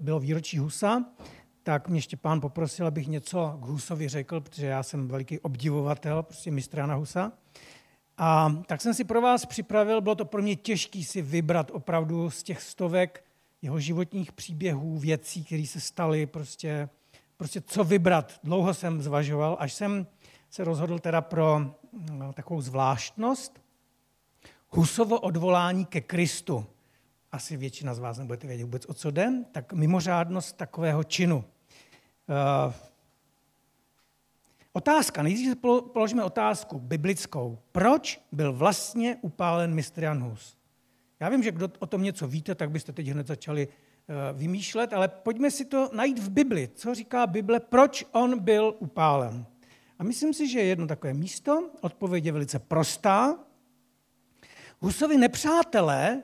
bylo výročí Husa, tak mě Štěpán poprosil, abych něco k Husovi řekl, protože já jsem veliký obdivovatel prostě mistra na Husa. A tak jsem si pro vás připravil, bylo to pro mě těžké si vybrat opravdu z těch stovek jeho životních příběhů, věcí, které se staly, prostě, prostě co vybrat. Dlouho jsem zvažoval, až jsem se rozhodl teda pro no, takovou zvláštnost. Husovo odvolání ke Kristu. Asi většina z vás nebudete vědět vůbec, o co jde. Tak mimořádnost takového činu. Uh, otázka, nejdřív položíme otázku biblickou. Proč byl vlastně upálen mistr Jan Hus? Já vím, že kdo o tom něco víte, tak byste teď hned začali uh, vymýšlet, ale pojďme si to najít v Bibli. Co říká Bible, proč on byl upálen? A myslím si, že je jedno takové místo, odpověď je velice prostá. Husovi nepřátelé,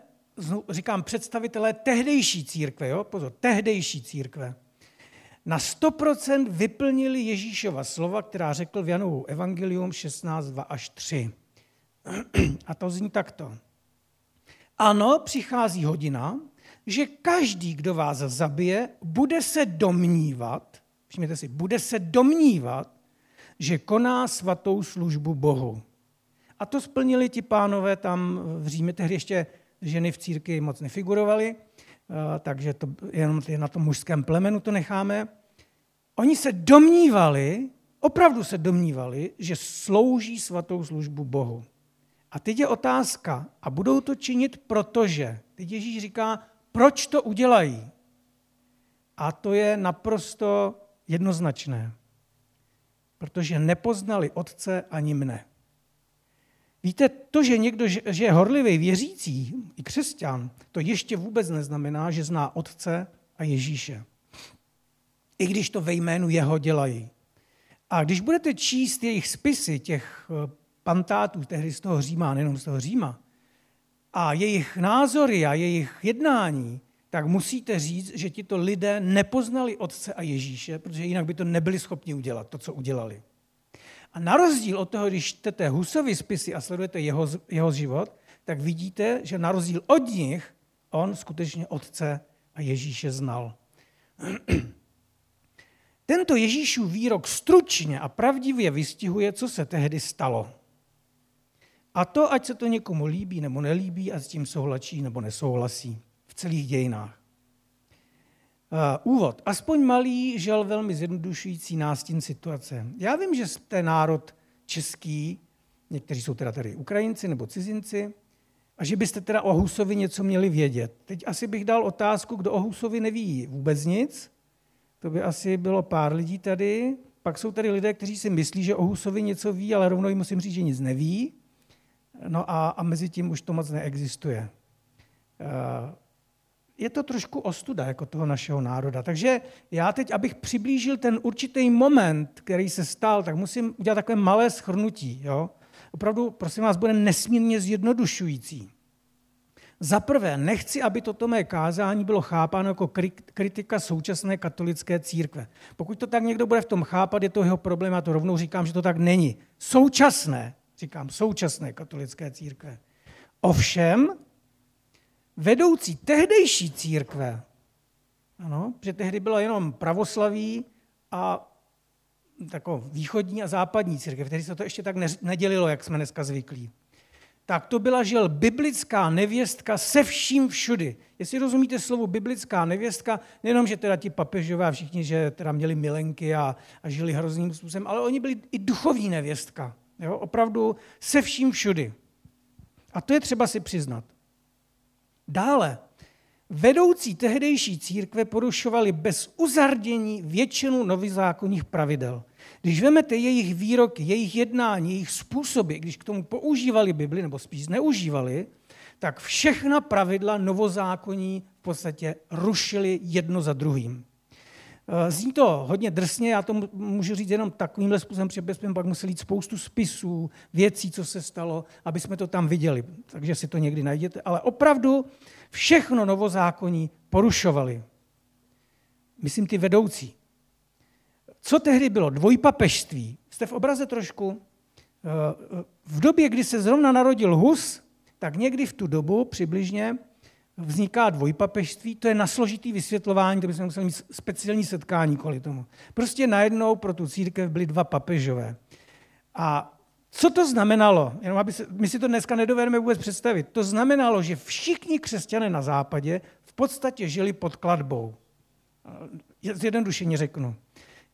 říkám představitelé tehdejší církve, jo? pozor, tehdejší církve, na 100% vyplnili Ježíšova slova, která řekl v Janovu Evangelium 16, 2 až 3. A to zní takto. Ano, přichází hodina, že každý, kdo vás zabije, bude se domnívat, všimněte si, bude se domnívat, že koná svatou službu Bohu. A to splnili ti pánové tam v Římě, tehdy ještě ženy v církvi moc nefigurovaly, eh, takže to jenom na tom mužském plemenu to necháme. Oni se domnívali, opravdu se domnívali, že slouží svatou službu Bohu. A teď je otázka, a budou to činit protože. Teď Ježíš říká, proč to udělají. A to je naprosto jednoznačné. Protože nepoznali otce ani mne. Víte, to, že někdo že je horlivý věřící, i křesťan, to ještě vůbec neznamená, že zná otce a Ježíše i když to ve jménu jeho dělají. A když budete číst jejich spisy, těch eh, pantátů, tehdy z toho Říma, nejenom z toho Říma, a jejich názory a jejich jednání, tak musíte říct, že tito lidé nepoznali Otce a Ježíše, protože jinak by to nebyli schopni udělat, to, co udělali. A na rozdíl od toho, když čtete Husovy spisy a sledujete jeho, jeho život, tak vidíte, že na rozdíl od nich on skutečně Otce a Ježíše znal. Tento Ježíšův výrok stručně a pravdivě vystihuje, co se tehdy stalo. A to, ať se to někomu líbí nebo nelíbí a s tím souhlasí nebo nesouhlasí v celých dějinách. Uh, úvod. Aspoň malý, žel velmi zjednodušující nástin situace. Já vím, že jste národ český, někteří jsou teda tady Ukrajinci nebo cizinci, a že byste teda o Husovi něco měli vědět. Teď asi bych dal otázku, kdo o Husovi neví vůbec nic, to by asi bylo pár lidí tady. Pak jsou tady lidé, kteří si myslí, že o Husovi něco ví, ale rovnou jim musím říct, že nic neví. No a, a mezi tím už to moc neexistuje. Je to trošku ostuda jako toho našeho národa. Takže já teď, abych přiblížil ten určitý moment, který se stal, tak musím udělat takové malé schrnutí. Jo? Opravdu, prosím vás, bude nesmírně zjednodušující. Za prvé, nechci, aby toto mé kázání bylo chápáno jako kritika současné katolické církve. Pokud to tak někdo bude v tom chápat, je to jeho problém, a to rovnou říkám, že to tak není. Současné, říkám, současné katolické církve. Ovšem, vedoucí tehdejší církve, ano, protože tehdy byla jenom pravoslaví a takovou východní a západní církev, tehdy se to ještě tak nedělilo, jak jsme dneska zvyklí tak to byla žel biblická nevěstka se vším všudy. Jestli rozumíte slovo biblická nevěstka, nejenom, že teda ti papežové a všichni, že teda měli milenky a, a žili hrozným způsobem, ale oni byli i duchovní nevěstka. Jo? Opravdu se vším všudy. A to je třeba si přiznat. Dále, vedoucí tehdejší církve porušovali bez uzardění většinu novizákonních pravidel. Když vezmete jejich výroky, jejich jednání, jejich způsoby, když k tomu používali Bibli, nebo spíš neužívali, tak všechna pravidla novozákonní v podstatě rušili jedno za druhým. Eh, zní to hodně drsně, já to můžu říct jenom takovýmhle způsobem, protože bychom pak museli jít spoustu spisů, věcí, co se stalo, aby jsme to tam viděli. Takže si to někdy najděte. Ale opravdu všechno novozákonní porušovali. Myslím ty vedoucí. Co tehdy bylo? Dvojpapežství. Jste v obraze trošku? Eh, v době, kdy se zrovna narodil Hus, tak někdy v tu dobu přibližně vzniká dvojpapežství, to je na složitý vysvětlování, to bychom museli mít speciální setkání kvůli tomu. Prostě najednou pro tu církev byly dva papežové. A co to znamenalo? Jenom aby se, my si to dneska nedovedeme vůbec představit. To znamenalo, že všichni křesťané na západě v podstatě žili pod kladbou. Zjednodušeně řeknu.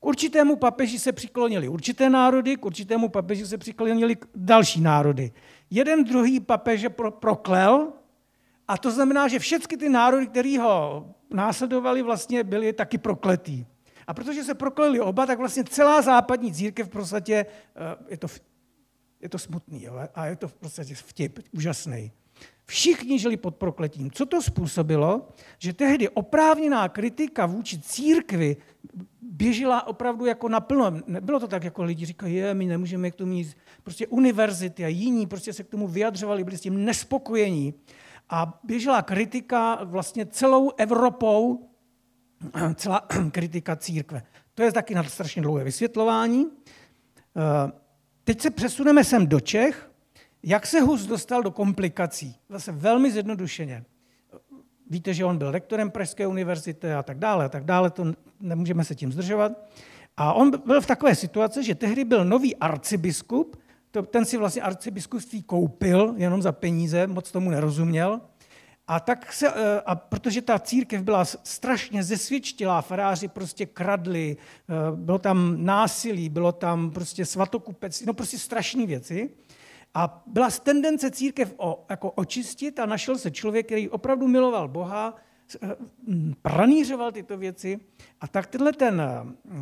K určitému papeži se přiklonili určité národy, k určitému papeži se přiklonili další národy. Jeden druhý papeže pro, proklel, a to znamená, že všechny ty národy, které ho následovali, vlastně byly taky prokletý. A protože se prokleli oba, tak vlastně celá západní církev v podstatě, eh, je to, je to smutný, jo? a je to v podstatě vtip, úžasný. Všichni žili pod prokletím. Co to způsobilo? Že tehdy oprávněná kritika vůči církvi běžela opravdu jako naplno. Nebylo to tak, jako lidi říkají, je, my nemůžeme k tomu nic. Prostě univerzity a jiní prostě se k tomu vyjadřovali, byli s tím nespokojení. A běžela kritika vlastně celou Evropou, celá kritika církve. To je taky na strašně dlouhé vysvětlování. Eh, teď se přesuneme sem do Čech. Jak se Hus dostal do komplikací? Zase velmi zjednodušeně. Víte, že on byl rektorem Pražské univerzity a tak dále, a tak dále, to nemůžeme se tím zdržovat. A on byl v takové situaci, že tehdy byl nový arcibiskup, to, ten si vlastně arcibiskupství koupil jenom za peníze, moc tomu nerozuměl. A, tak se, eh, a protože ta církev byla strašně zesvědčilá, faráři prostě kradli, eh, bylo tam násilí, bylo tam prostě svatokupec, no prostě strašné věci. A byla tendence církev o, jako očistit a našel se člověk, který opravdu miloval Boha, eh, pranířoval tyto věci. A tak tenhle ten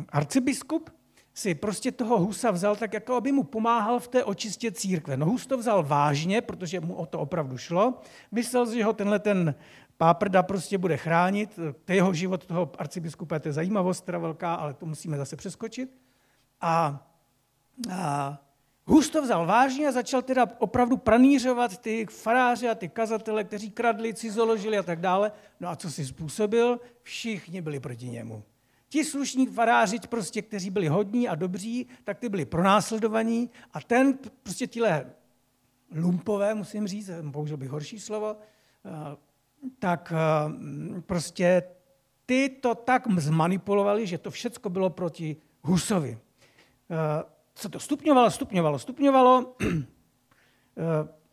arcibiskup si prostě toho Husa vzal tak, jako aby mu pomáhal v té očistě církve. No Hus to vzal vážně, protože mu o to opravdu šlo. Myslel, že ho tenhle ten páprda prostě bude chránit. To jeho život toho arcibiskupa, to je zajímavost teda velká, ale to musíme zase přeskočit. A, a Hus to vzal vážně a začal teda opravdu pranířovat ty faráře a ty kazatele, kteří kradli, cizoložili a tak dále. No a co si způsobil? Všichni byli proti němu. Ti slušní faráři, prostě, kteří byli hodní a dobří, tak ty byli pronásledovaní a ten, prostě tíhle lumpové, musím říct, použil bych horší slovo, eh, tak eh, prostě ty to tak zmanipulovali, že to všechno bylo proti Husovi. Eh, co to stupňovalo, stupňovalo, stupňovalo.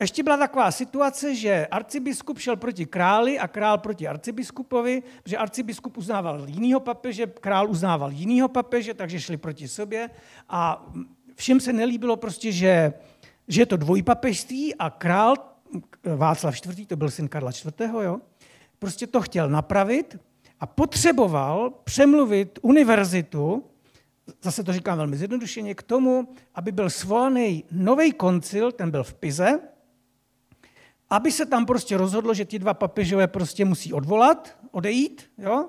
Ještě byla taková situace, že arcibiskup šel proti králi a král proti arcibiskupovi, že arcibiskup uznával jinýho papeže, král uznával jinýho papeže, takže šli proti sobě a všem se nelíbilo prostě, že, že je to dvojpapežství a král Václav IV., to byl syn Karla IV., jo, prostě to chtěl napravit a potřeboval přemluvit univerzitu, zase to říkám velmi zjednodušeně, k tomu, aby byl svolaný nový koncil, ten byl v Pize, aby se tam prostě rozhodlo, že ti dva papežové prostě musí odvolat, odejít, jo?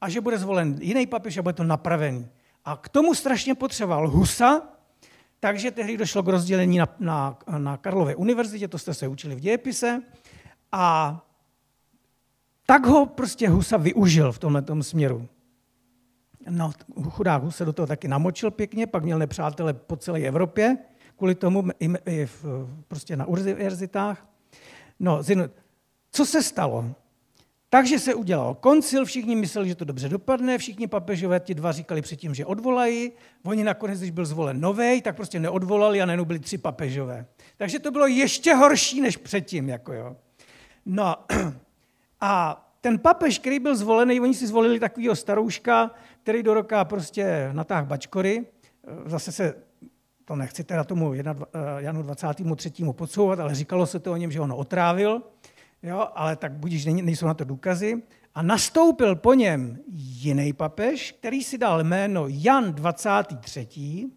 a že bude zvolen jiný papež a bude to napravený. A k tomu strašně potřeboval Husa, takže tehdy došlo k rozdělení na, na, na Karlově univerzitě, to jste se učili v dějepise, a tak ho prostě Husa využil v tomhle směru. No, chudák Hus se do toho taky namočil pěkně, pak měl nepřátele po celé Evropě, kvůli tomu i, i v, prostě na univerzitách. No, co se stalo? Takže se udělal koncil, všichni mysleli, že to dobře dopadne, všichni papežové, ti dva říkali předtím, že odvolají, oni nakonec, když byl zvolen nový, tak prostě neodvolali a najednou byli tři papežové. Takže to bylo ještě horší než předtím. Jako jo. No a ten papež, který byl zvolený, oni si zvolili takového starouška, který do roka prostě natáh bačkory, zase se to nechci teda tomu eh, Janu 23. podsouvat, ale říkalo se to o něm, že on otrávil, jo, ale tak budíš, nejsou na to důkazy. A nastoupil po něm jiný papež, který si dal jméno Jan 23.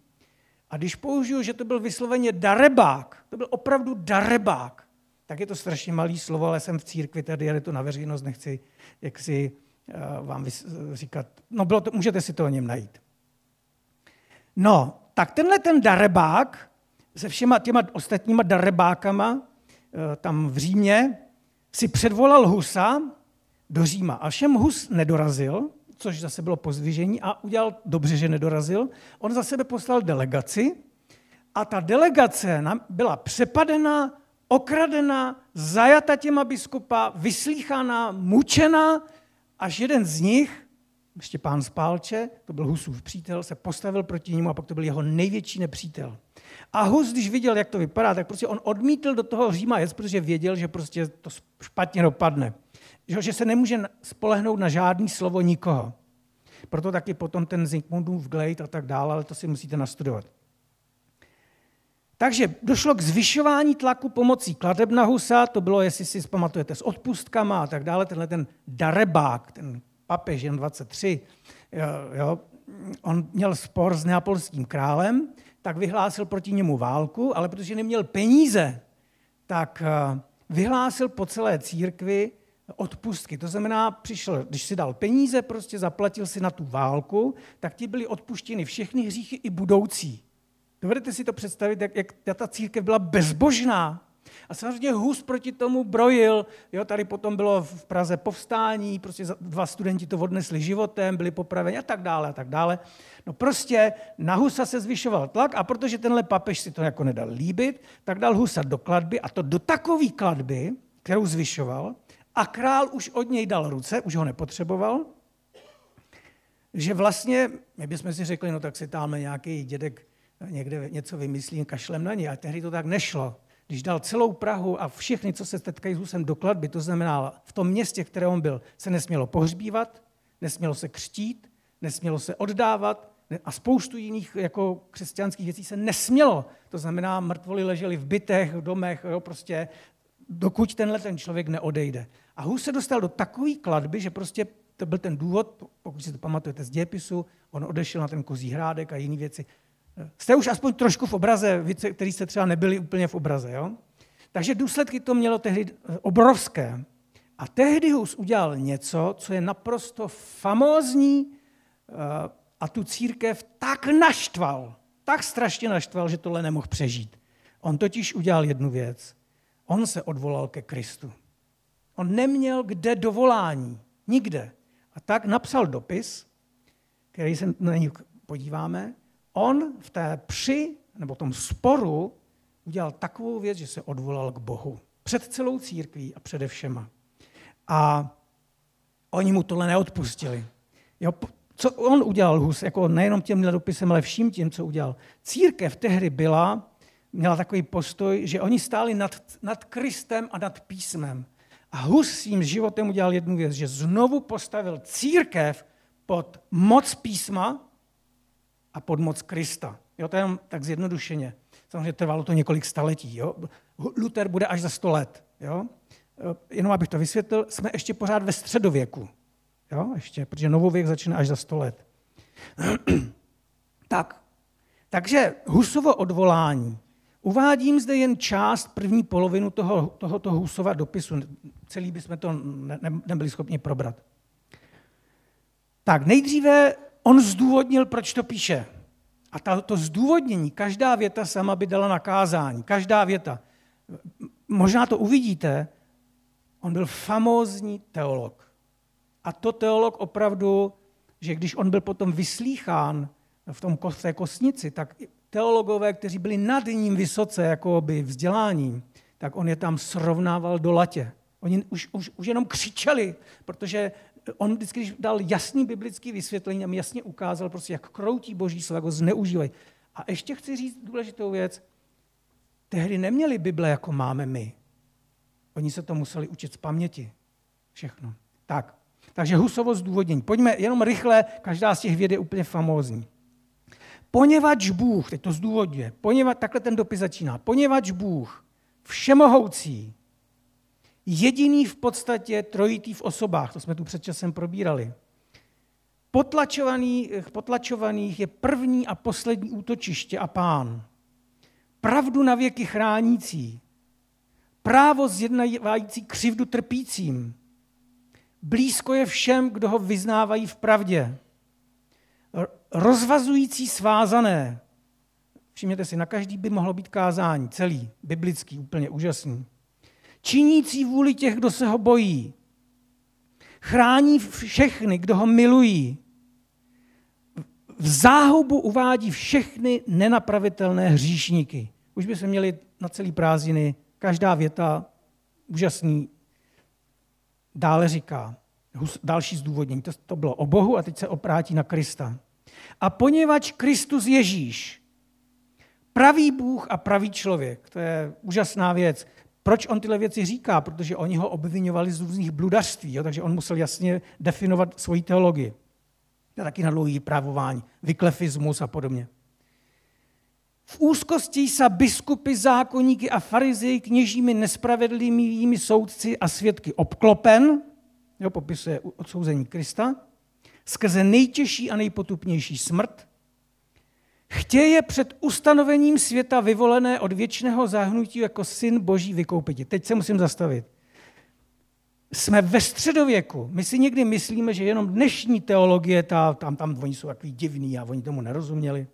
A když použiju, že to byl vysloveně darebák, to byl opravdu darebák, tak je to strašně malý slovo, ale jsem v církvi, tady je to na veřejnost, nechci jak si uh, vám říkat. No, bylo to, můžete si to o něm najít. No, tak tenhle ten darebák se všema těma ostatníma darebákama eh, tam v Římě si předvolal Husa do Říma. A všem Hus nedorazil, což zase bylo pozdvižení a udělal dobře, že nedorazil. On za sebe poslal delegaci a ta delegace byla přepadena okradena, zajata těma biskupa, vyslíchaná, mučena, až jeden z nich, Štěpán Spálče, to byl Husův přítel, se postavil proti němu a pak to byl jeho největší nepřítel. A Hus, když viděl, jak to vypadá, tak prostě on odmítl do toho Říma jet, protože věděl, že prostě to špatně dopadne. Že se nemůže spolehnout na žádný slovo nikoho. Proto taky potom ten Zikmundův Glade a tak dále, ale to si musíte nastudovat. Takže došlo k zvyšování tlaku pomocí kladeb na Husa, to bylo, jestli si pamatujete, s odpustkama a tak dále, tenhle ten darebák, ten papež Jan 23, jo, on měl spor s neapolským králem, tak vyhlásil proti němu válku, ale protože neměl peníze, tak eh, vyhlásil po celé církvi odpustky. To znamená, přišel, když si dal peníze, prostě zaplatil si na tu válku, tak ti byly odpuštěny všechny hříchy i budoucí. Dovedete si to představit, jak, jak ta církev byla bezbožná. A samozřejmě Hus proti tomu brojil. Jo, tady potom bylo v Praze povstání, prostě dva studenti to odnesli životem, byli popraveni a tak dále a tak dále. No prostě na Husa se zvyšoval tlak a protože tenhle papež si to jako nedal líbit, tak dal Husa do kladby a to do takové kladby, kterou zvyšoval, a král už od něj dal ruce, už ho nepotřeboval, že vlastně, my bychom si řekli, no tak si tam nějaký dědek někde něco vymyslí, kašlem na ně. A tehdy to tak nešlo. Když dal celou Prahu a všechny, co se setkají s Husem do kladby, to znamená, v tom městě, které on byl, se nesmělo pohřbívat, nesmělo se křtít, nesmělo se oddávat a spoustu jiných jako křesťanských věcí se nesmělo. To znamená, mrtvoli leželi v bytech, v domech, jo, prostě dokud tenhle ten člověk neodejde. A Hus se dostal do takové kladby, že prostě to byl ten důvod, pokud si to pamatujete z dějepisu, on odešel na ten kozí hrádek a jiné věci. Jste už aspoň trošku v obraze, vy, který jste třeba nebyli úplně v obraze. Jo? Takže důsledky to mělo tehdy eh, obrovské. A tehdy Hus udělal něco, co je naprosto famózní eh, a tu církev tak naštval, tak strašně naštval, že tohle nemohl přežít. On totiž udělal jednu věc. On se odvolal ke Kristu. On neměl kde dovolání. Nikde. A tak napsal dopis, který se na něj podíváme, on v té při, nebo tom sporu udělal takovou věc, že se odvolal k Bohu. Před celou církví a přede všema. A oni mu tohle neodpustili. Jo, co on udělal, Hus, jako nejenom tím dopisem, ale vším tím, co udělal. Církev tehdy byla, měla takový postoj, že oni stáli nad, nad Kristem a nad písmem. A Hus svým životem udělal jednu věc, že znovu postavil církev pod moc písma a pod moc Krista. Jo, to je tak zjednodušeně. Samozřejmě trvalo to několik staletí. Jo. Luther bude až za sto let. Jo. E, jenom abych to vysvětlil, jsme ještě pořád ve středověku. Jo, ještě, protože novověk začíná až za sto let. tak, takže Husovo odvolání. Uvádím zde jen část, první polovinu toho, tohoto Husova dopisu. Celý bychom to ne, ne, nebyli schopni probrat. Tak nejdříve on zdůvodnil, proč to píše. A ta, to zdůvodnění, každá věta sama by dala nakázání. Každá věta. Možná to uvidíte, on byl famózní teolog. A to teolog opravdu, že když on byl potom vyslýchán v, tom, té kosnici, tak teologové, kteří byli nad ním vysoce jako by vzděláním, tak on je tam srovnával do latě. Oni už, už, už jenom křičeli, protože on vždycky, když dal jasný biblický vysvětlení, a jasně ukázal, prostě, jak kroutí boží slovo, jak ho zneužívají. A ještě chci říct důležitou věc. Tehdy neměli Bible, jako máme my. Oni se to museli učit z paměti. Všechno. Tak. Takže Husovo zdůvodnění. Pojďme jenom rychle, každá z těch věd je úplně famózní. Poněvadž Bůh, teď to zdůvodňuje, poněvadž, takhle ten dopis začíná, poněvadž Bůh, všemohoucí, jediný v podstatě trojitý v osobách, to jsme tu před časem probírali. Potlačovaných, potlačovaných je první a poslední útočiště a pán. Pravdu na věky chránící, právo zjednávající křivdu trpícím. Blízko je všem, kdo ho vyznávají v pravdě. Rozvazující svázané. Všimněte si, na každý by mohlo být kázání, celý, biblický, úplně úžasný činící vůli těch, kdo se ho bojí. Chrání všechny, kdo ho milují. V záhubu uvádí všechny nenapravitelné hříšníky. Už by se měli na celý prázdniny každá věta úžasný. Dále říká, další zdůvodnění, to, to bylo o Bohu a teď se oprátí na Krista. A poněvadž Kristus Ježíš, pravý Bůh a pravý člověk, to je úžasná věc. Proč on tyhle věci říká? Protože oni ho obvinovali z různých bludařství, jo? takže on musel jasně definovat svoji teologii. A taky na dlouhý právování, vyklefismus a podobně. V úzkosti sa biskupy, zákonníky a farizeji kněžími nespravedlivými soudci a svědky obklopen, jo, popisuje odsouzení Krista, skrze nejtěžší a nejpotupnější smrt, chtěje před ustanovením světa vyvolené od věčného zahnutí jako syn boží vykoupit. Teď se musím zastavit. Jsme ve středověku. My si někdy myslíme, že jenom dnešní teologie, ta, tam, tam oni jsou takový divní a oni tomu nerozuměli.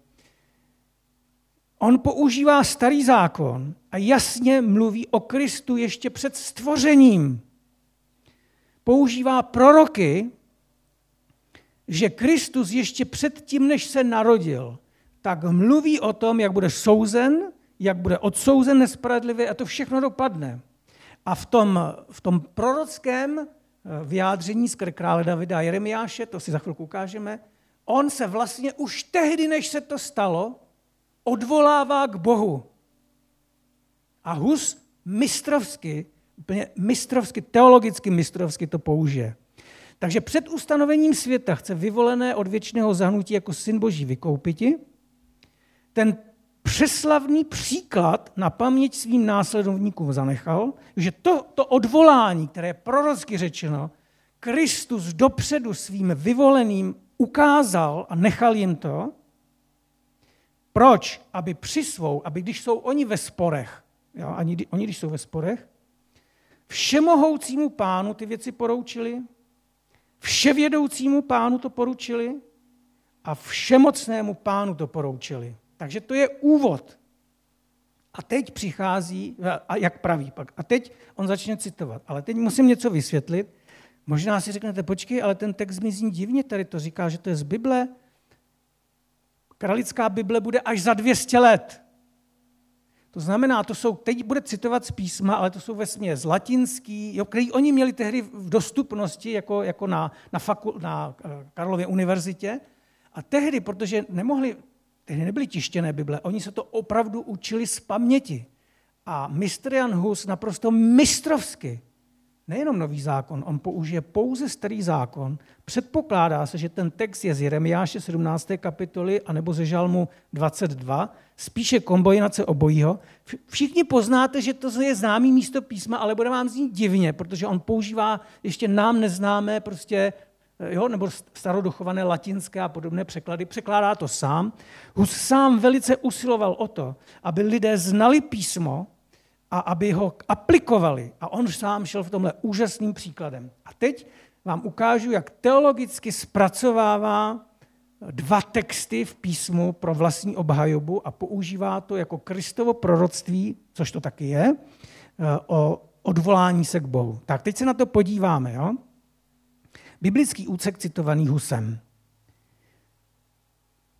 On používá starý zákon a jasně mluví o Kristu ještě před stvořením. Používá proroky, že Kristus ještě předtím, než se narodil, tak mluví o tom, jak bude souzen, jak bude odsouzen nespravedlivě a to všechno dopadne. A v tom, v tom prorockém eh, vyjádření z krále Davida a Jeremiáše, to si za chvilku ukážeme, on se vlastně už tehdy, než se to stalo, odvolává k Bohu. A Hus mistrovsky, úplně mistrovsky, teologicky mistrovsky to použije. Takže před ustanovením světa chce vyvolené od věčného zahnutí jako syn boží vykoupiti. Ten přeslavný příklad na paměť svým následovníkům zanechal, že to, to odvolání, které je prorocky řečeno, Kristus dopředu svým vyvoleným ukázal a nechal jim to, proč? Aby přisvou, aby když jsou oni ve sporech, jo, ani, oni když jsou ve sporech, všemohoucímu pánu ty věci poroučili, vševědoucímu pánu to poručili a všemocnému pánu to poroučili. Takže to je úvod. A teď přichází, a jak praví pak, a teď on začne citovat. Ale teď musím něco vysvětlit. Možná si řeknete, počkej, ale ten text mi zní divně, tady to říká, že to je z Bible. Kralická Bible bude až za 200 let. To znamená, to jsou, teď bude citovat z písma, ale to jsou ve z latinský, jo, který oni měli tehdy v dostupnosti jako, jako na, na, faku, na eh, Karlově univerzitě. A tehdy, protože nemohli, tehdy nebyly tištěné Bible, oni se to opravdu učili z paměti. A mistr Jan Hus naprosto mistrovsky nejenom nový zákon, on použije pouze starý zákon. Předpokládá se, že ten text je z Jeremiáše 17. kapitoly anebo ze Žalmu 22, spíše kombinace obojího. Všichni poznáte, že to je známý místo písma, ale bude vám znít divně, protože on používá ještě nám neznámé prostě jo, nebo staroduchované latinské a podobné překlady, překládá to sám. Hus sám velice usiloval o to, aby lidé znali písmo, a aby ho aplikovali. A on sám šel v tomhle úžasným příkladem. A teď vám ukážu, jak teologicky zpracovává dva texty v písmu pro vlastní obhajobu a používá to jako Kristovo proroctví, což to taky je, eh, o odvolání se k Bohu. Tak teď se na to podíváme. Jo? Biblický úcek citovaný Husem.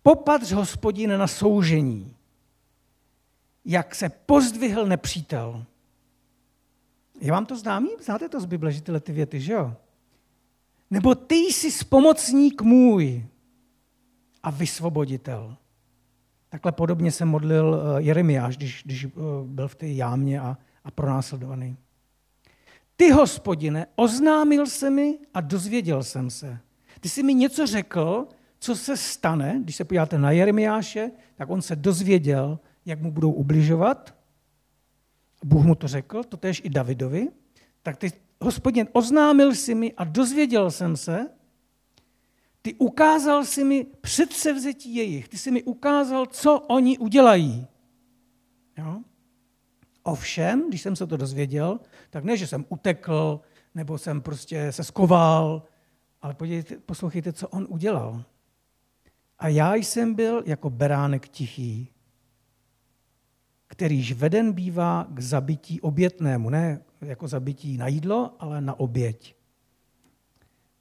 Popatř hospodine na soužení, jak se pozdvihl nepřítel. Je vám to známý? Znáte to z Bible, že tyhle ty věty, že jo? Nebo ty jsi spomocník můj a vysvoboditel. Takhle podobně se modlil eh, Jeremiáš, když, když eh, byl v té jámě a, a pronásledovaný. Ty, hospodine, oznámil se mi a dozvěděl jsem se. Ty jsi mi něco řekl, co se stane, když se podíváte na Jeremiáše, tak on se dozvěděl, jak mu budou ubližovat. Bůh mu to řekl, to tež i Davidovi. Tak ty, hospodin, oznámil si mi a dozvěděl jsem se, ty ukázal si mi předsevzetí jejich, ty si mi ukázal, co oni udělají. Jo? Ovšem, když jsem se to dozvěděl, tak ne, že jsem utekl, nebo jsem prostě se skoval, ale podívejte, poslouchejte, co on udělal. A já jsem byl jako beránek tichý, kterýž veden bývá k zabití obětnému, ne jako zabití na jídlo, ale na oběť.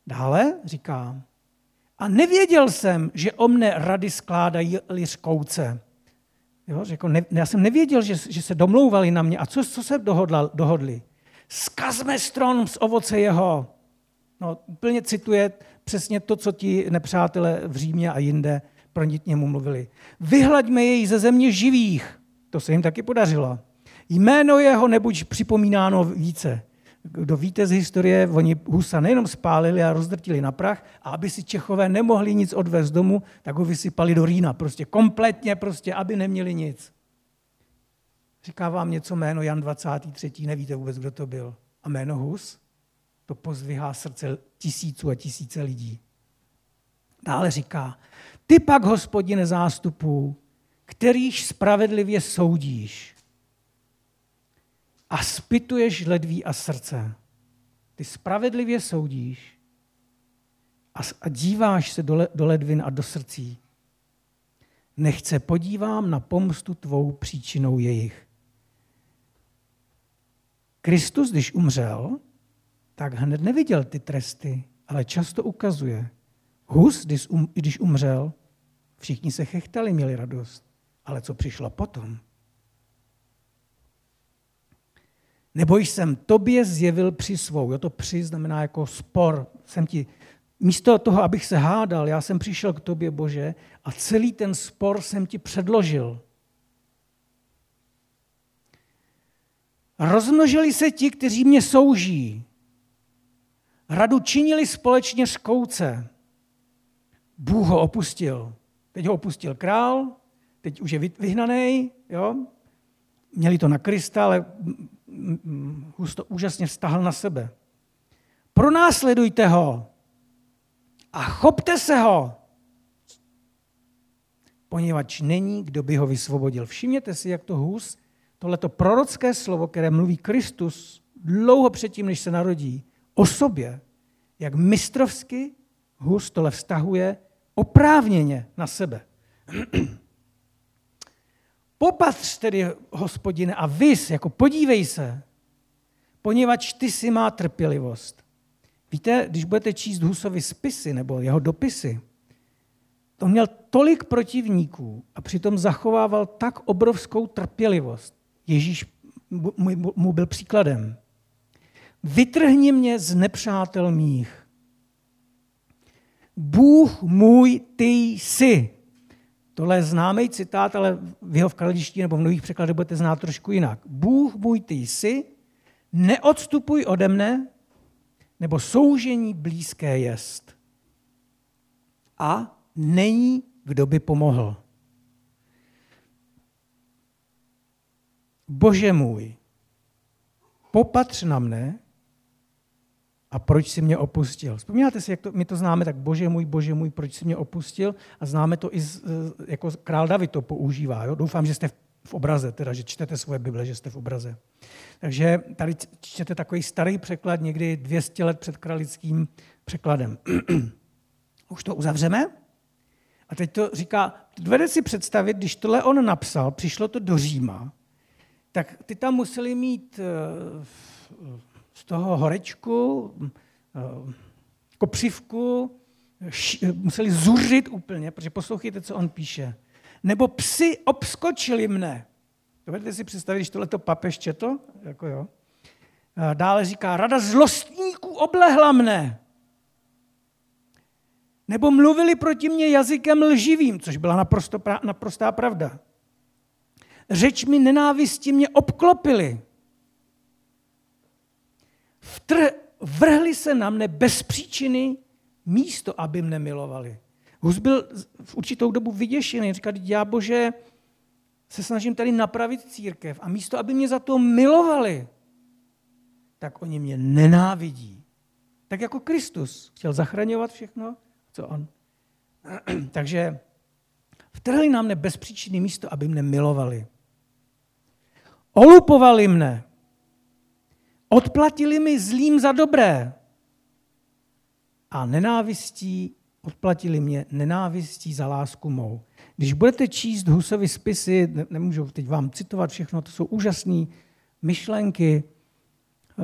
Dále říká, a nevěděl jsem, že o mne rady skládají liřkouce. Jo, řekl, ne, já jsem nevěděl, že, že se domlouvali na mě. A co, co se dohodla, dohodli? Skazme strom z ovoce jeho. No, úplně cituje přesně to, co ti nepřátelé v Římě a jinde pro němu mluvili. Vyhlaďme jej ze země živých. To se jim taky podařilo. Jméno jeho nebuď připomínáno více. Kdo víte z historie, oni Husa nejenom spálili a rozdrtili na prach, a aby si Čechové nemohli nic odvést domů, tak ho vysypali do Rýna. Prostě kompletně, prostě, aby neměli nic. Říká vám něco jméno Jan 23. Nevíte vůbec, kdo to byl. A jméno Hus? To pozdvihá srdce tisíců a tisíce lidí. Dále říká, ty pak, hospodine zástupů, kterýž spravedlivě soudíš a spituješ ledví a srdce. Ty spravedlivě soudíš a díváš se do ledvin a do srdcí. Nechce podívám na pomstu tvou příčinou jejich. Kristus, když umřel, tak hned neviděl ty tresty, ale často ukazuje. Hus, když um, umřel, všichni se chechtali, měli radost. Ale co přišlo potom? Nebo jsem tobě zjevil při svou. Jo, to při znamená jako spor. Jsem ti, místo toho, abych se hádal, já jsem přišel k tobě, Bože, a celý ten spor jsem ti předložil. Rozmnožili se ti, kteří mě souží. Radu činili společně škouce. Bůh ho opustil. Teď ho opustil král, teď už je vyhnaný, jo? Měli to na Krista, ale Hus to úžasně vztahl na sebe. Pronásledujte ho a chopte se ho, poněvadž není, kdo by ho vysvobodil. Všimněte si, jak to Hus, tohleto prorocké slovo, které mluví Kristus dlouho předtím, než se narodí, o sobě, jak mistrovsky Hus tohle vztahuje oprávněně na sebe. Popatř tedy, hospodine, a vys, jako podívej se, poněvadž ty si má trpělivost. Víte, když budete číst Husovi spisy nebo jeho dopisy, to měl tolik protivníků a přitom zachovával tak obrovskou trpělivost. Ježíš mu byl příkladem. Vytrhni mě z nepřátel mých. Bůh můj, ty jsi. Tohle je známý citát, ale v jeho vkladišti nebo v mnohých překladech budete znát trošku jinak. Bůh můj, ty jsi, neodstupuj ode mne, nebo soužení blízké jest. A není, kdo by pomohl. Bože můj, popatř na mne a proč si mě opustil. Vzpomínáte si, jak to, my to známe, tak bože můj, bože můj, proč si mě opustil a známe to i z, jako král David to používá. Jo? Doufám, že jste v, v obraze, teda, že čtete svoje Bible, že jste v obraze. Takže tady čtete takový starý překlad, někdy 200 let před kralickým překladem. Už to uzavřeme? A teď to říká, dovede si představit, když tohle on napsal, přišlo to do Říma, tak ty tam museli mít uh, z toho horečku, uh, kopřivku, museli zuřit úplně, protože poslouchejte, co on píše. Nebo psi obskočili mne. Dovedete si představit, když tohleto papež četl? Jako jo. Dále říká, rada zlostníků oblehla mne. Nebo mluvili proti mně jazykem lživým, což byla naprosto, naprostá pravda. Řečmi nenávisti mě obklopili. Vtr, vrhli se na mne bez příčiny místo, aby mne milovali. Hus byl v určitou dobu vyděšený. Říkal, já bože, se snažím tady napravit církev a místo, aby mě za to milovali, tak oni mě nenávidí. Tak jako Kristus chtěl zachraňovat všechno, co on. Takže vtrhli na mne bez příčiny místo, aby mne milovali. Olupovali mne. Odplatili mi zlým za dobré. A nenávistí odplatili mě nenávistí za lásku mou. Když budete číst Husovy spisy, nemůžu teď vám citovat všechno, to jsou úžasné myšlenky, eh,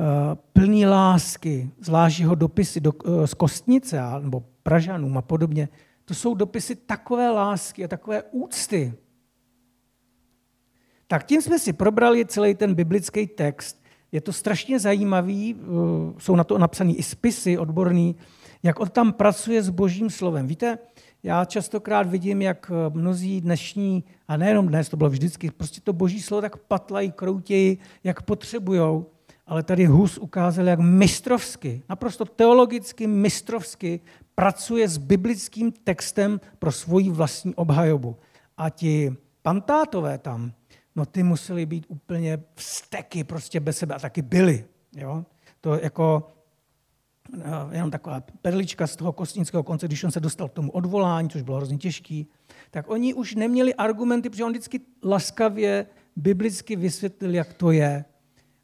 plný lásky, zvlášť jeho dopisy do, eh, z Kostnice nebo Pražanům a podobně. To jsou dopisy takové lásky a takové úcty. Tak tím jsme si probrali celý ten biblický text. Je to strašně zajímavý, eh, jsou na to napsané i spisy odborný, jak on tam pracuje s božím slovem. Víte, já častokrát vidím, jak eh, mnozí dnešní, a nejenom dnes, to bylo vždycky, prostě to boží slovo tak patlají, kroutějí, jak potřebujou. Ale tady Hus ukázal, jak mistrovsky, naprosto teologicky mistrovsky pracuje s biblickým textem pro svoji vlastní obhajobu. A ti pantátové tam, no ty museli být úplně vsteky prostě bez sebe a taky byli. Jo? To jako no, jenom taková perlička z toho kostnického konce, když on se dostal k tomu odvolání, což bylo hrozně těžký, tak oni už neměli argumenty, protože on vždycky laskavě biblicky vysvětlil, jak to je.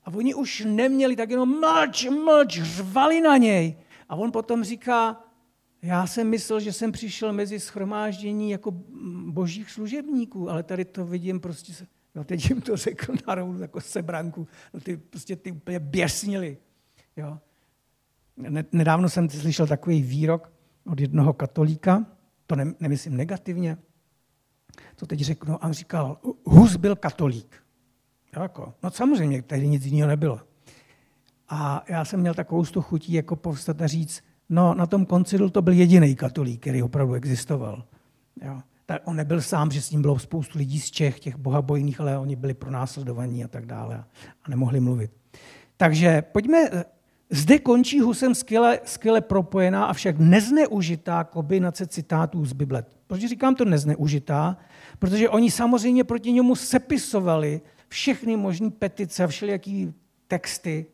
A oni už neměli, tak jenom mlč, mlč, řvali na něj. A on potom říká, já jsem myslel, že jsem přišel mezi schromáždění jako božích služebníků, ale tady to vidím prostě, no teď jim to řekl na rovnu jako sebranku, no ty prostě ty úplně běsnili. Jo. Nedávno jsem slyšel takový výrok od jednoho katolíka, to ne, nemyslím negativně, to teď řeknu, a on říkal, Hus byl katolík. Jo, jako, no samozřejmě, tady nic jiného nebylo. A já jsem měl takovou stu chutí jako povstat a říct, no na tom koncilu to byl jediný katolík, který opravdu existoval. Jo. Tak on nebyl sám, že s ním bylo spoustu lidí z Čech, těch bohabojných, ale oni byli pronásledovaní a tak dále a nemohli mluvit. Takže pojďme, zde končí Husem skvěle, skvěle propojená, avšak nezneužitá kombinace citátů z Bible. Proč říkám to nezneužitá? Protože oni samozřejmě proti němu sepisovali všechny možné petice a všelijaký texty,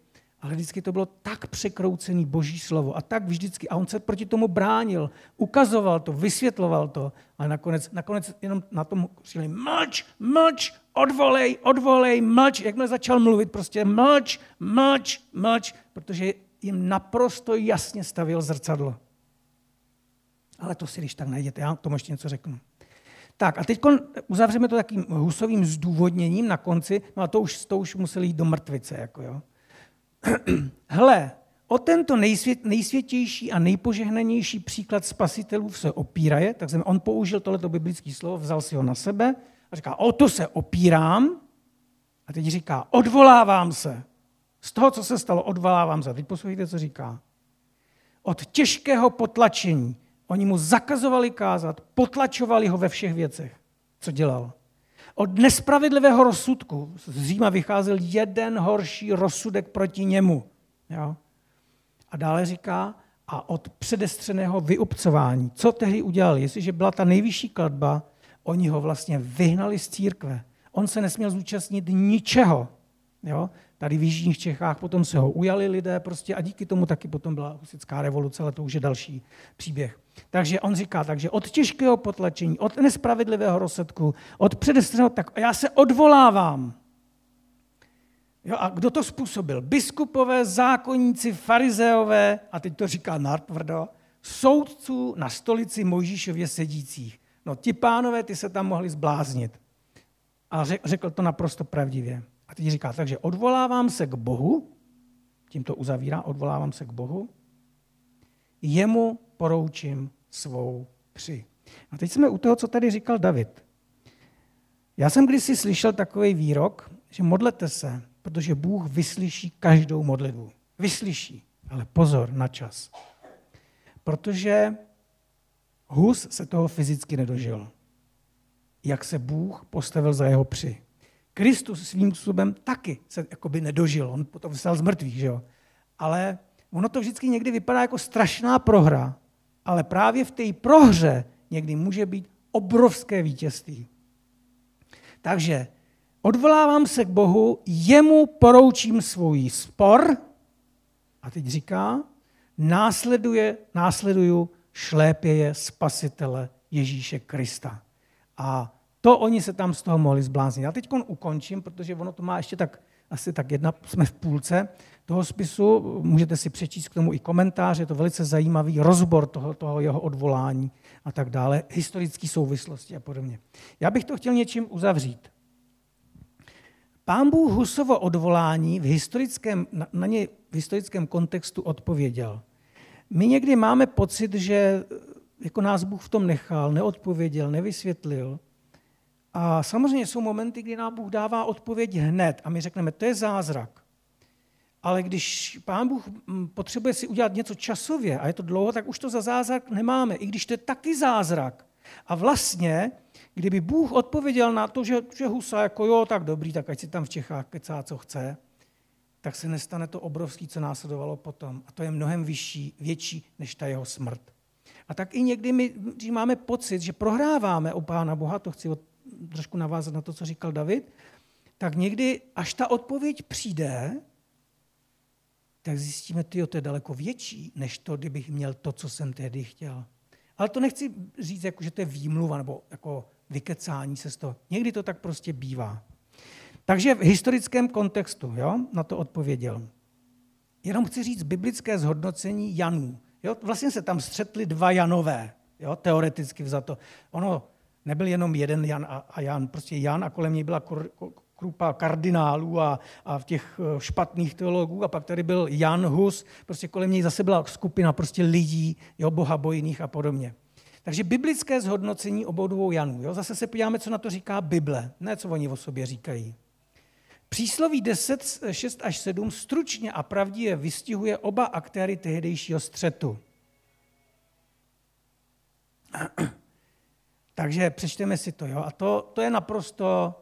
ale vždycky to bylo tak překroucený boží slovo a tak vždycky. A on se proti tomu bránil, ukazoval to, vysvětloval to, ale nakonec, nakonec jenom na tom říkali mlč, mlč, odvolej, odvolej, mlč. Jakmile začal mluvit, prostě mlč, mlč, mlč, protože jim naprosto jasně stavil zrcadlo. Ale to si když tak najděte, já tomu ještě něco řeknu. Tak a teď uzavřeme to takým husovým zdůvodněním na konci, no a to už, to už museli jít do mrtvice. Jako jo. Hle, o tento nejsvět, nejsvětější a nejpožehnanější příklad spasitelů se opíraje, tak jsem, on použil tohleto biblické slovo, vzal si ho na sebe a říká, o to se opírám. A teď říká, odvolávám se. Z toho, co se stalo, odvolávám se. Teď poslouchejte, co říká. Od těžkého potlačení. Oni mu zakazovali kázat, potlačovali ho ve všech věcech. Co dělal? Od nespravedlivého rozsudku z Říma vycházel jeden horší rozsudek proti němu. Jo? A dále říká, a od předestřeného vyobcování. Co tehdy udělali? Jestliže byla ta nejvyšší kladba, oni ho vlastně vyhnali z církve. On se nesměl zúčastnit ničeho. Jo? Tady v Jižních Čechách potom se ho ujali lidé prostě a díky tomu taky potom byla husická revoluce, ale to už je další příběh. Takže on říká, takže od těžkého potlačení, od nespravedlivého rozsudku, od předestřeného, tak já se odvolávám. Jo, a kdo to způsobil? Biskupové, zákonníci, farizeové, a teď to říká natvrdo, soudců na stolici Mojžíšově sedících. No ti pánové, ty se tam mohli zbláznit. A řekl to naprosto pravdivě. Teď říká, takže odvolávám se k Bohu, tím to uzavírá, odvolávám se k Bohu, jemu poroučím svou při. A teď jsme u toho, co tady říkal David. Já jsem kdysi slyšel takový výrok, že modlete se, protože Bůh vyslyší každou modlitbu. Vyslyší, ale pozor na čas. Protože Hus se toho fyzicky nedožil. Jak se Bůh postavil za jeho při. Kristus svým způsobem taky se jakoby nedožil. On potom vstal z mrtvých, že jo? Ale ono to vždycky někdy vypadá jako strašná prohra, ale právě v té prohře někdy může být obrovské vítězství. Takže odvolávám se k Bohu, jemu poroučím svůj spor a teď říká, následuje, následuju šlépěje spasitele Ježíše Krista. A to oni se tam z toho mohli zbláznit. Já teď ukončím, protože ono to má ještě tak, asi tak jedna, jsme v půlce toho spisu, můžete si přečíst k tomu i komentáře, je to velice zajímavý rozbor toho, toho jeho odvolání a tak dále, historické souvislosti a podobně. Já bych to chtěl něčím uzavřít. Pán Bůh Husovo odvolání v historickém, na, na ně v historickém kontextu odpověděl. My někdy máme pocit, že jako nás Bůh v tom nechal, neodpověděl, nevysvětlil, A samozřejmě jsou momenty, kdy nám Bůh dává odpověď hned a my řekneme, to je zázrak. Ale když pán Bůh mm, potřebuje si udělat něco časově a je to dlouho, tak už to za zázrak nemáme, i když to je taky zázrak. A vlastně, kdyby Bůh odpověděl na to, že, že Husa jako jo, tak dobrý, tak ať si tam v Čechách kecá, co chce, tak se nestane to obrovský, co následovalo potom. A to je mnohem vyšší, větší než ta jeho smrt. A tak i někdy my, když máme pocit, že prohráváme u Pána Boha, to chci od, trošku navázat na to, co říkal David, tak někdy, až ta odpověď přijde, tak zjistíme, že to je daleko větší, než to, kdybych měl to, co jsem tehdy chtěl. Ale to nechci říct, jako, že to je výmluva nebo jako vykecání se z toho. Někdy to tak prostě bývá. Takže v historickém kontextu jo, na to odpověděl. Jenom chci říct biblické zhodnocení Janů. Jo, vlastně se tam střetli dva Janové, jo, teoreticky vzato. Ono nebyl jenom jeden Jan a, a Jan, prostě Jan a kolem něj byla kur, krupa kardinálů a, a v těch eh, špatných teologů a pak tady byl Jan Hus, prostě kolem něj zase byla skupina prostě lidí, jo, bohabojných a podobně. Takže biblické zhodnocení obou dvou Janů. Jo? Zase se podíváme, co na to říká Bible, ne co oni o sobě říkají. Přísloví 10, 6 až 7 stručně a pravdivě vystihuje oba aktéry tehdejšího střetu. Takže přečteme si to. Jo? A to, to je naprosto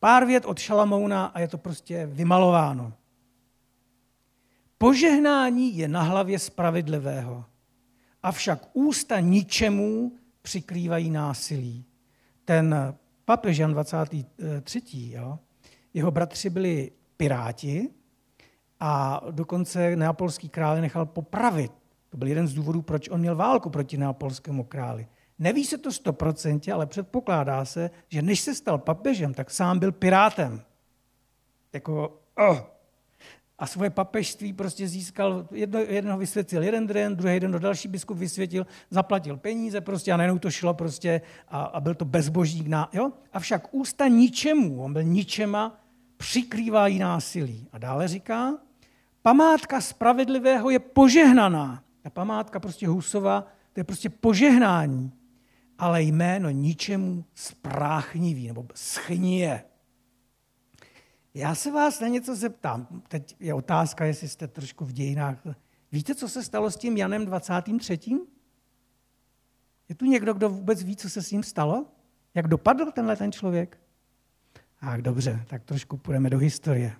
pár vět od Šalamouna a je to prostě vymalováno. Požehnání je na hlavě spravedlivého, avšak ústa ničemu přikrývají násilí. Ten papež Jan 23. Jo, jeho bratři byli piráti a dokonce neapolský král nechal popravit. To byl jeden z důvodů, proč on měl válku proti neapolskému králi. Neví se to stoprocentně, ale předpokládá se, že než se stal papežem, tak sám byl pirátem. Jako, oh. A svoje papežství prostě získal, jedno, jednoho vysvětlil jeden den, druhý den do další biskup vysvětil, zaplatil peníze prostě a najednou to šlo prostě a, a byl to bezbožník. Na, jo? Avšak ústa ničemu, on byl ničema, přikrývají násilí. A dále říká, památka spravedlivého je požehnaná. Ta památka prostě Husova, to je prostě požehnání ale jméno ničemu spráchnivý nebo schnije. Já se vás na něco zeptám. Teď je otázka, jestli jste trošku v dějinách. Víte, co se stalo s tím Janem 23. Je tu někdo, kdo vůbec ví, co se s ním stalo? Jak dopadl tenhle ten člověk? Ach, dobře, tak trošku půjdeme do historie.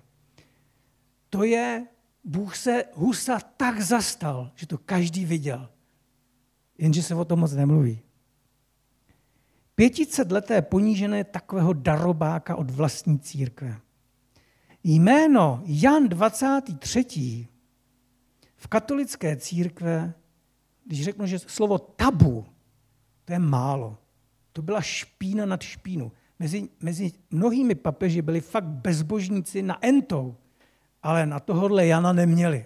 To je, Bůh se Husa tak zastal, že to každý viděl. Jenže se o tom moc nemluví. Pěticetleté ponížené takového darobáka od vlastní církve. Jméno Jan 23. v katolické církve, když řeknu, že slovo tabu, to je málo. To byla špína nad špínu. Mezi, mezi mnohými papeži byli fakt bezbožníci na entou, ale na tohohle Jana neměli.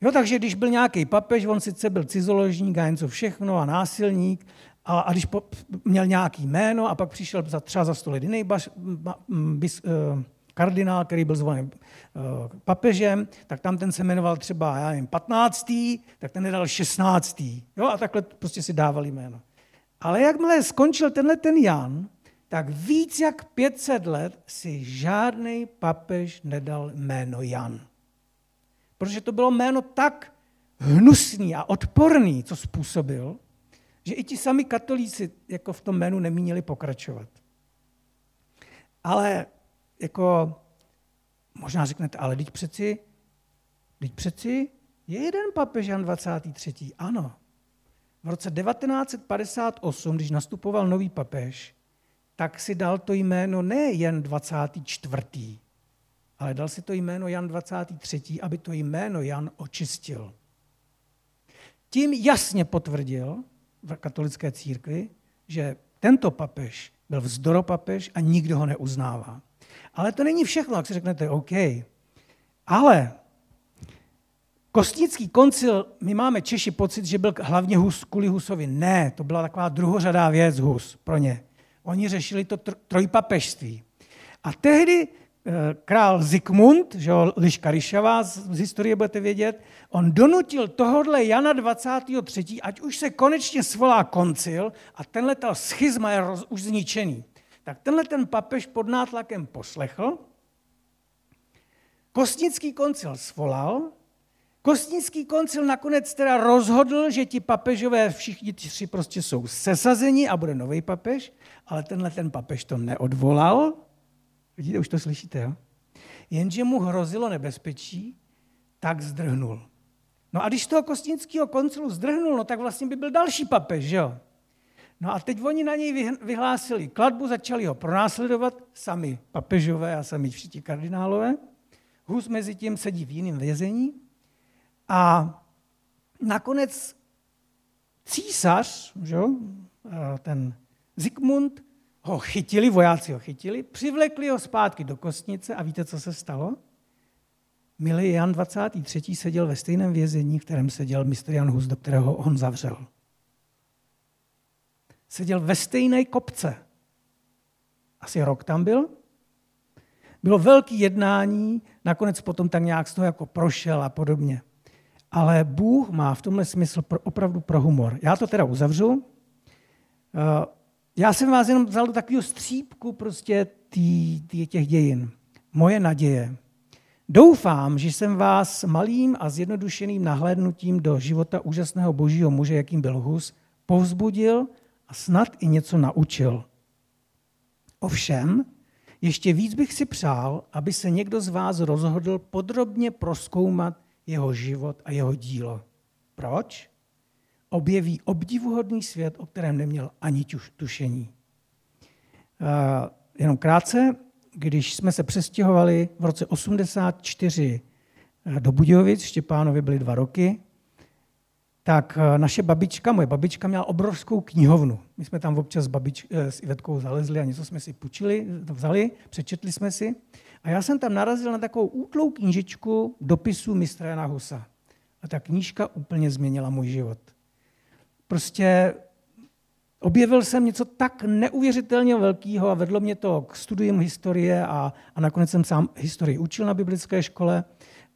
Jo, takže když byl nějaký papež, on sice byl cizoložník a něco všechno a násilník, a, a když po, měl nějaký jméno a pak přišel za, třeba za sto let jiný baš, bis, uh, kardinál, který byl zvolen uh, papežem, tak tam ten se jmenoval třeba, já nevím, 15. tak ten nedal 16. Jo, a takhle prostě si dávali jméno. Ale jakmile skončil tenhle ten Jan, tak víc jak 500 let si žádný papež nedal jméno Jan. Protože to bylo jméno tak hnusný a odporný, co způsobil, že i ti sami katolíci jako v tom jménu nemínili pokračovat. Ale jako možná řeknete, ale teď přeci, teď přeci je jeden papež Jan 23. Ano. V roce 1958, když nastupoval nový papež, tak si dal to jméno ne jen 24., ale dal si to jméno Jan 23., aby to jméno Jan očistil. Tím jasně potvrdil, v katolické církvi, že tento papež byl vzdoropapež a nikdo ho neuznává. Ale to není všechno, jak si řeknete, OK. Ale Kostnický koncil, my máme Češi pocit, že byl hlavně Hus kvůli Husovi. Ne, to byla taková druhořadá věc Hus pro ně. Oni řešili to trojpapežství. A tehdy král Zikmund, že jo, Liška Ryšavá z, z historie budete vědět, on donutil tohodle Jana 23., ať už se konečně svolá koncil a tenhle ta schizma je roz, už zničený. Tak tenhle ten papež pod nátlakem poslechl, Kostnický koncil svolal, Kostnický koncil nakonec teda rozhodl, že ti papežové všichni tři prostě jsou sesazeni a bude nový papež, ale tenhle ten papež to neodvolal. Vidíte, už to slyšíte, jo? Jenže mu hrozilo nebezpečí, tak zdrhnul. No a když toho kostnického koncilu zdrhnul, no tak vlastně by byl další papež, jo? No a teď oni na něj vyhlásili kladbu, začali ho pronásledovat, sami papežové a sami všichni kardinálové. Hus mezi tím sedí v jiném vězení a nakonec císař, že, ten Zikmund, ho chytili, vojáci ho chytili, přivlekli ho zpátky do kostnice a víte, co se stalo? Milý Jan 23. seděl ve stejném vězení, v kterém seděl mistr Jan Hus, do kterého on zavřel. Seděl ve stejné kopce. Asi rok tam byl. Bylo velké jednání, nakonec potom tak nějak z toho jako prošel a podobně. Ale Bůh má v tomhle smysl opravdu pro humor. Já to teda uzavřu. Já jsem vás jenom vzal do takového střípku prostě tý, tý, těch dějin. Moje naděje. Doufám, že jsem vás malým a zjednodušeným nahlédnutím do života úžasného božího muže, jakým byl Hus, povzbudil a snad i něco naučil. Ovšem, ještě víc bych si přál, aby se někdo z vás rozhodl podrobně proskoumat jeho život a jeho dílo. Proč? Objeví obdivuhodný svět, o kterém neměl ani tušení. Uh, jenom krátce, když jsme se přestěhovali v roce 84 eh, do Budějovic, Štěpánovi byly dva roky, tak eh, naše babička, moje babička měla obrovskou knihovnu. My jsme tam občas s, babič, s Ivetkou zalezli a něco jsme si půjčili, vzali, přečetli jsme si. A já jsem tam narazil na takovou útlou knížičku dopisů mistra Jana Husa. A ta knížka úplně změnila můj život. Prostě objevil jsem něco tak neuvěřitelně velkého a vedlo mě to k studium historie a, a nakonec jsem sám historii učil na biblické škole,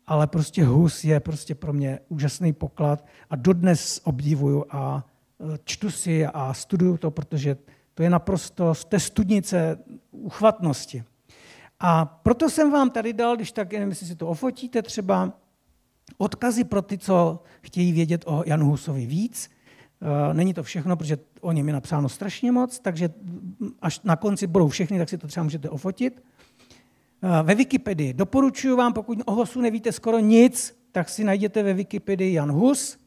ale prostě Hus je prostě pro mě úžasný poklad a dodnes obdivuju a e, čtu si a studuju to, protože to je naprosto z té studnice uchvatnosti. A proto jsem vám tady dal, když tak, nevím, jestli si to ofotíte třeba, odkazy pro ty, co chtějí vědět o Janu Husovi víc. Eh, není to všechno, protože o něm je napsáno strašně moc, takže až na konci budou všechny, tak si to třeba můžete ofotit. Eh, ve Wikipedii doporučuji vám, pokud o Husu nevíte skoro nic, tak si najděte ve Wikipedii Jan Hus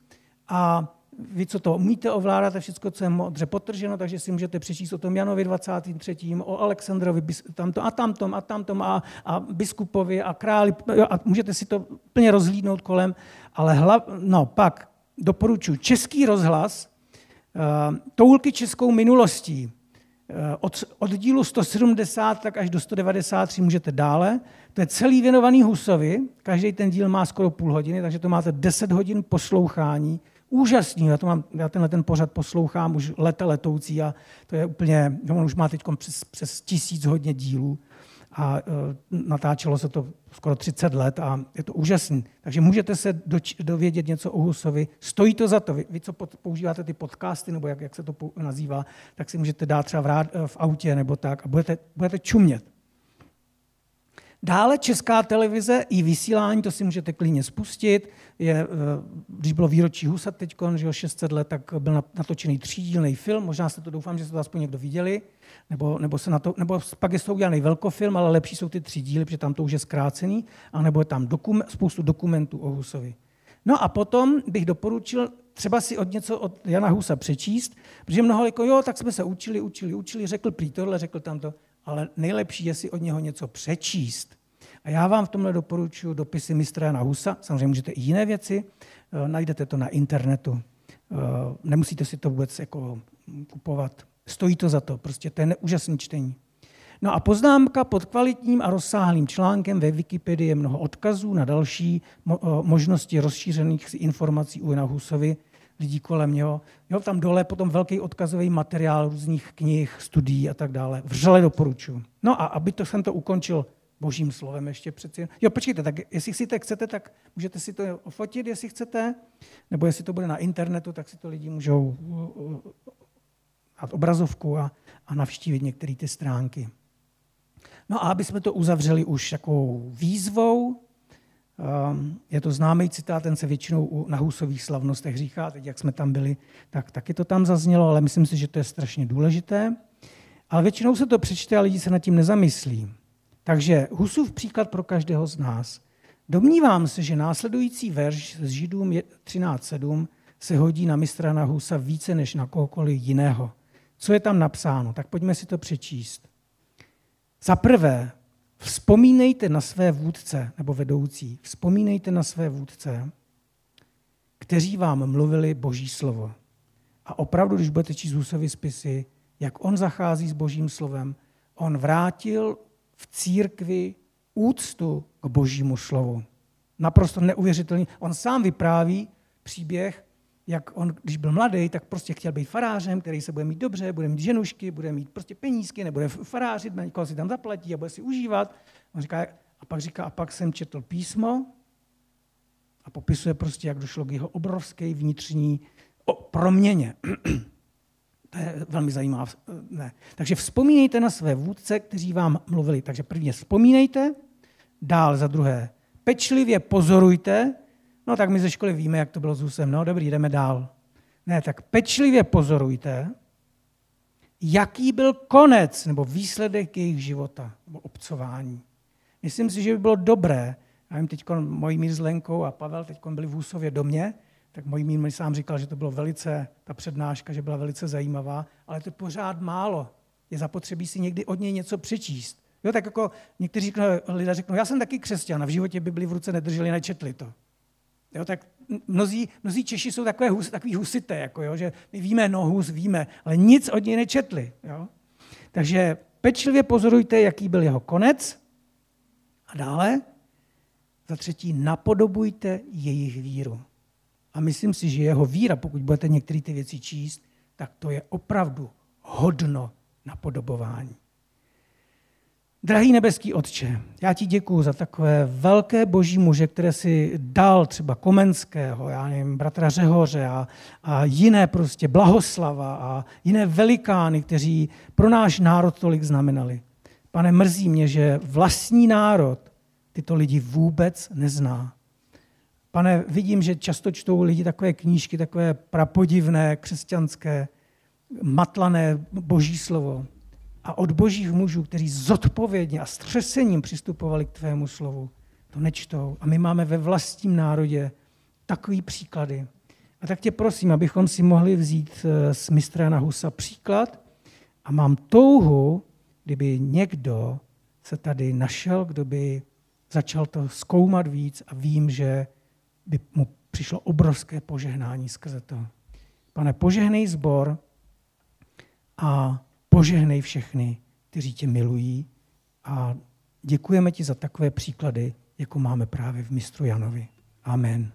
a vy, co to umíte ovládat, a všechno, co je modře potrženo, takže si můžete přečíst o tom Janovi 23., o Alexandrovi tamto a tamtom a tamtom a, a biskupovi a králi a můžete si to plně rozhlídnout kolem, ale hlav, no, pak doporučuji Český rozhlas, uh, toulky českou minulostí, uh, od, od dílu 170 tak až do 193 můžete dále. To je celý věnovaný Husovi, každý ten díl má skoro půl hodiny, takže to máte 10 hodin poslouchání úžasný. Já, to mám, já tenhle ten pořad poslouchám už leta letoucí a to je úplně, on už má teď přes, přes tisíc hodně dílů a uh, natáčelo se to skoro 30 let a je to úžasný. Takže můžete se dovědět něco o Husovi. Stojí to za to. Vy, vy co používáte ty podcasty, nebo jak, jak se to nazývá, tak si můžete dát třeba v, rád, v autě nebo tak a budete, budete čumět. Dále česká televize i vysílání, to si můžete klidně spustit. Je, eh, když bylo výročí Husa teď, že 600 let, tak byl natočený třídílný film. Možná jste to doufám, že jste to aspoň někdo viděli. Nebo, nebo, se na to, nebo pak je to udělaný velkofilm, ale lepší jsou ty tři díly, protože tam to už je zkrácený. A nebo je tam dokum, spoustu dokumentů o Husovi. No a potom bych doporučil třeba si od něco od Jana Husa přečíst, protože mnoho jako, jo, tak jsme se učili, učili, učili, řekl prý tohle, řekl tamto ale nejlepší je si od něho něco přečíst. A já vám v tomhle doporučuji dopisy mistra Jana Husa, samozřejmě můžete i jiné věci, eh, najdete to na internetu. Eh, nemusíte si to vůbec jako kupovat. Stojí to za to, prostě to je úžasné čtení. No a poznámka pod kvalitním a rozsáhlým článkem ve Wikipedii je mnoho odkazů na další eh, možnosti rozšířených informací u Jana Husovi, lidí kolem něho. Jo, tam dole potom velký odkazový materiál různých knih, studií a tak dále. Vřele doporučuji. No a aby to jsem to ukončil božím slovem ještě přeci. Jo, počkejte, tak jestli si to chcete, tak můžete si to ofotit, jestli chcete, nebo jestli to bude na internetu, tak si to lidi můžou dát obrazovku a, a navštívit některé ty stránky. No a aby jsme to uzavřeli už takovou výzvou, je to známý citát, ten se většinou na husových slavnostech říká, teď jak jsme tam byli, tak taky to tam zaznělo, ale myslím si, že to je strašně důležité. Ale většinou se to přečte a lidi se nad tím nezamyslí. Takže Husův příklad pro každého z nás. Domnívám se, že následující verš z Židům 13.7 se hodí na mistra na Husa více než na kohokoliv jiného. Co je tam napsáno? Tak pojďme si to přečíst. Za prvé, vzpomínejte na své vůdce nebo vedoucí, vzpomínejte na své vůdce, kteří vám mluvili Boží slovo. A opravdu, když budete číst Husovy spisy, jak on zachází s Božím slovem, on vrátil v církvi úctu k Božímu slovu. Naprosto neuvěřitelný. On sám vypráví příběh, jak on, když byl mladý, tak prostě chtěl být farářem, který se bude mít dobře, bude mít ženušky, bude mít prostě penízky, nebude farářit, někoho si tam zaplatí a bude si užívat. On říká, a pak říká, a pak jsem četl písmo a popisuje prostě, jak došlo k jeho obrovské vnitřní proměně. to je velmi zajímavé. Ne. Takže vzpomínejte na své vůdce, kteří vám mluvili. Takže prvně vzpomínejte, dál za druhé pečlivě pozorujte, No tak my ze školy víme, jak to bylo s Husem. No dobrý, jdeme dál. Ne, tak pečlivě pozorujte, jaký byl konec nebo výsledek jejich života nebo obcování. Myslím si, že by bylo dobré, já vím, teď mojí s Lenkou a Pavel teď byli v Husově domě, tak mojí mi sám říkal, že to bylo velice, ta přednáška, že byla velice zajímavá, ale to je pořád málo. Je zapotřebí si někdy od něj něco přečíst. Jo, tak jako někteří lidé řeknou, já jsem taky křesťan a v životě by byli v ruce nedrželi, nečetli to. Jo, tak mnozí, mnozí Češi jsou takové hus, takový husité, jako jo, že my víme, no hus víme, ale nic od něj nečetli. Jo. Takže pečlivě pozorujte, jaký byl jeho konec. A dále, za třetí, napodobujte jejich víru. A myslím si, že jeho víra, pokud budete některé ty věci číst, tak to je opravdu hodno napodobování. Drahý nebeský Otče, já ti děkuji za takové velké boží muže, které si dal třeba Komenského, já nevím, bratra Řehoře a, a jiné prostě Blahoslava a jiné velikány, kteří pro náš národ tolik znamenali. Pane, mrzí mě, že vlastní národ tyto lidi vůbec nezná. Pane, vidím, že často čtou lidi takové knížky, takové prapodivné, křesťanské, matlané boží slovo a od božích mužů, kteří zodpovědně a střesením přistupovali k tvému slovu, to nečtou. A my máme ve vlastním národě takový příklady. A tak tě prosím, abychom si mohli vzít eh, z mistra na Husa příklad a mám touhu, kdyby někdo se tady našel, kdo by začal to zkoumat víc a vím, že by mu přišlo obrovské požehnání skrze to. Pane, požehnej zbor a Požehnej všechny, kteří tě milují a děkujeme ti za takové příklady, jako máme právě v mistru Janovi. Amen.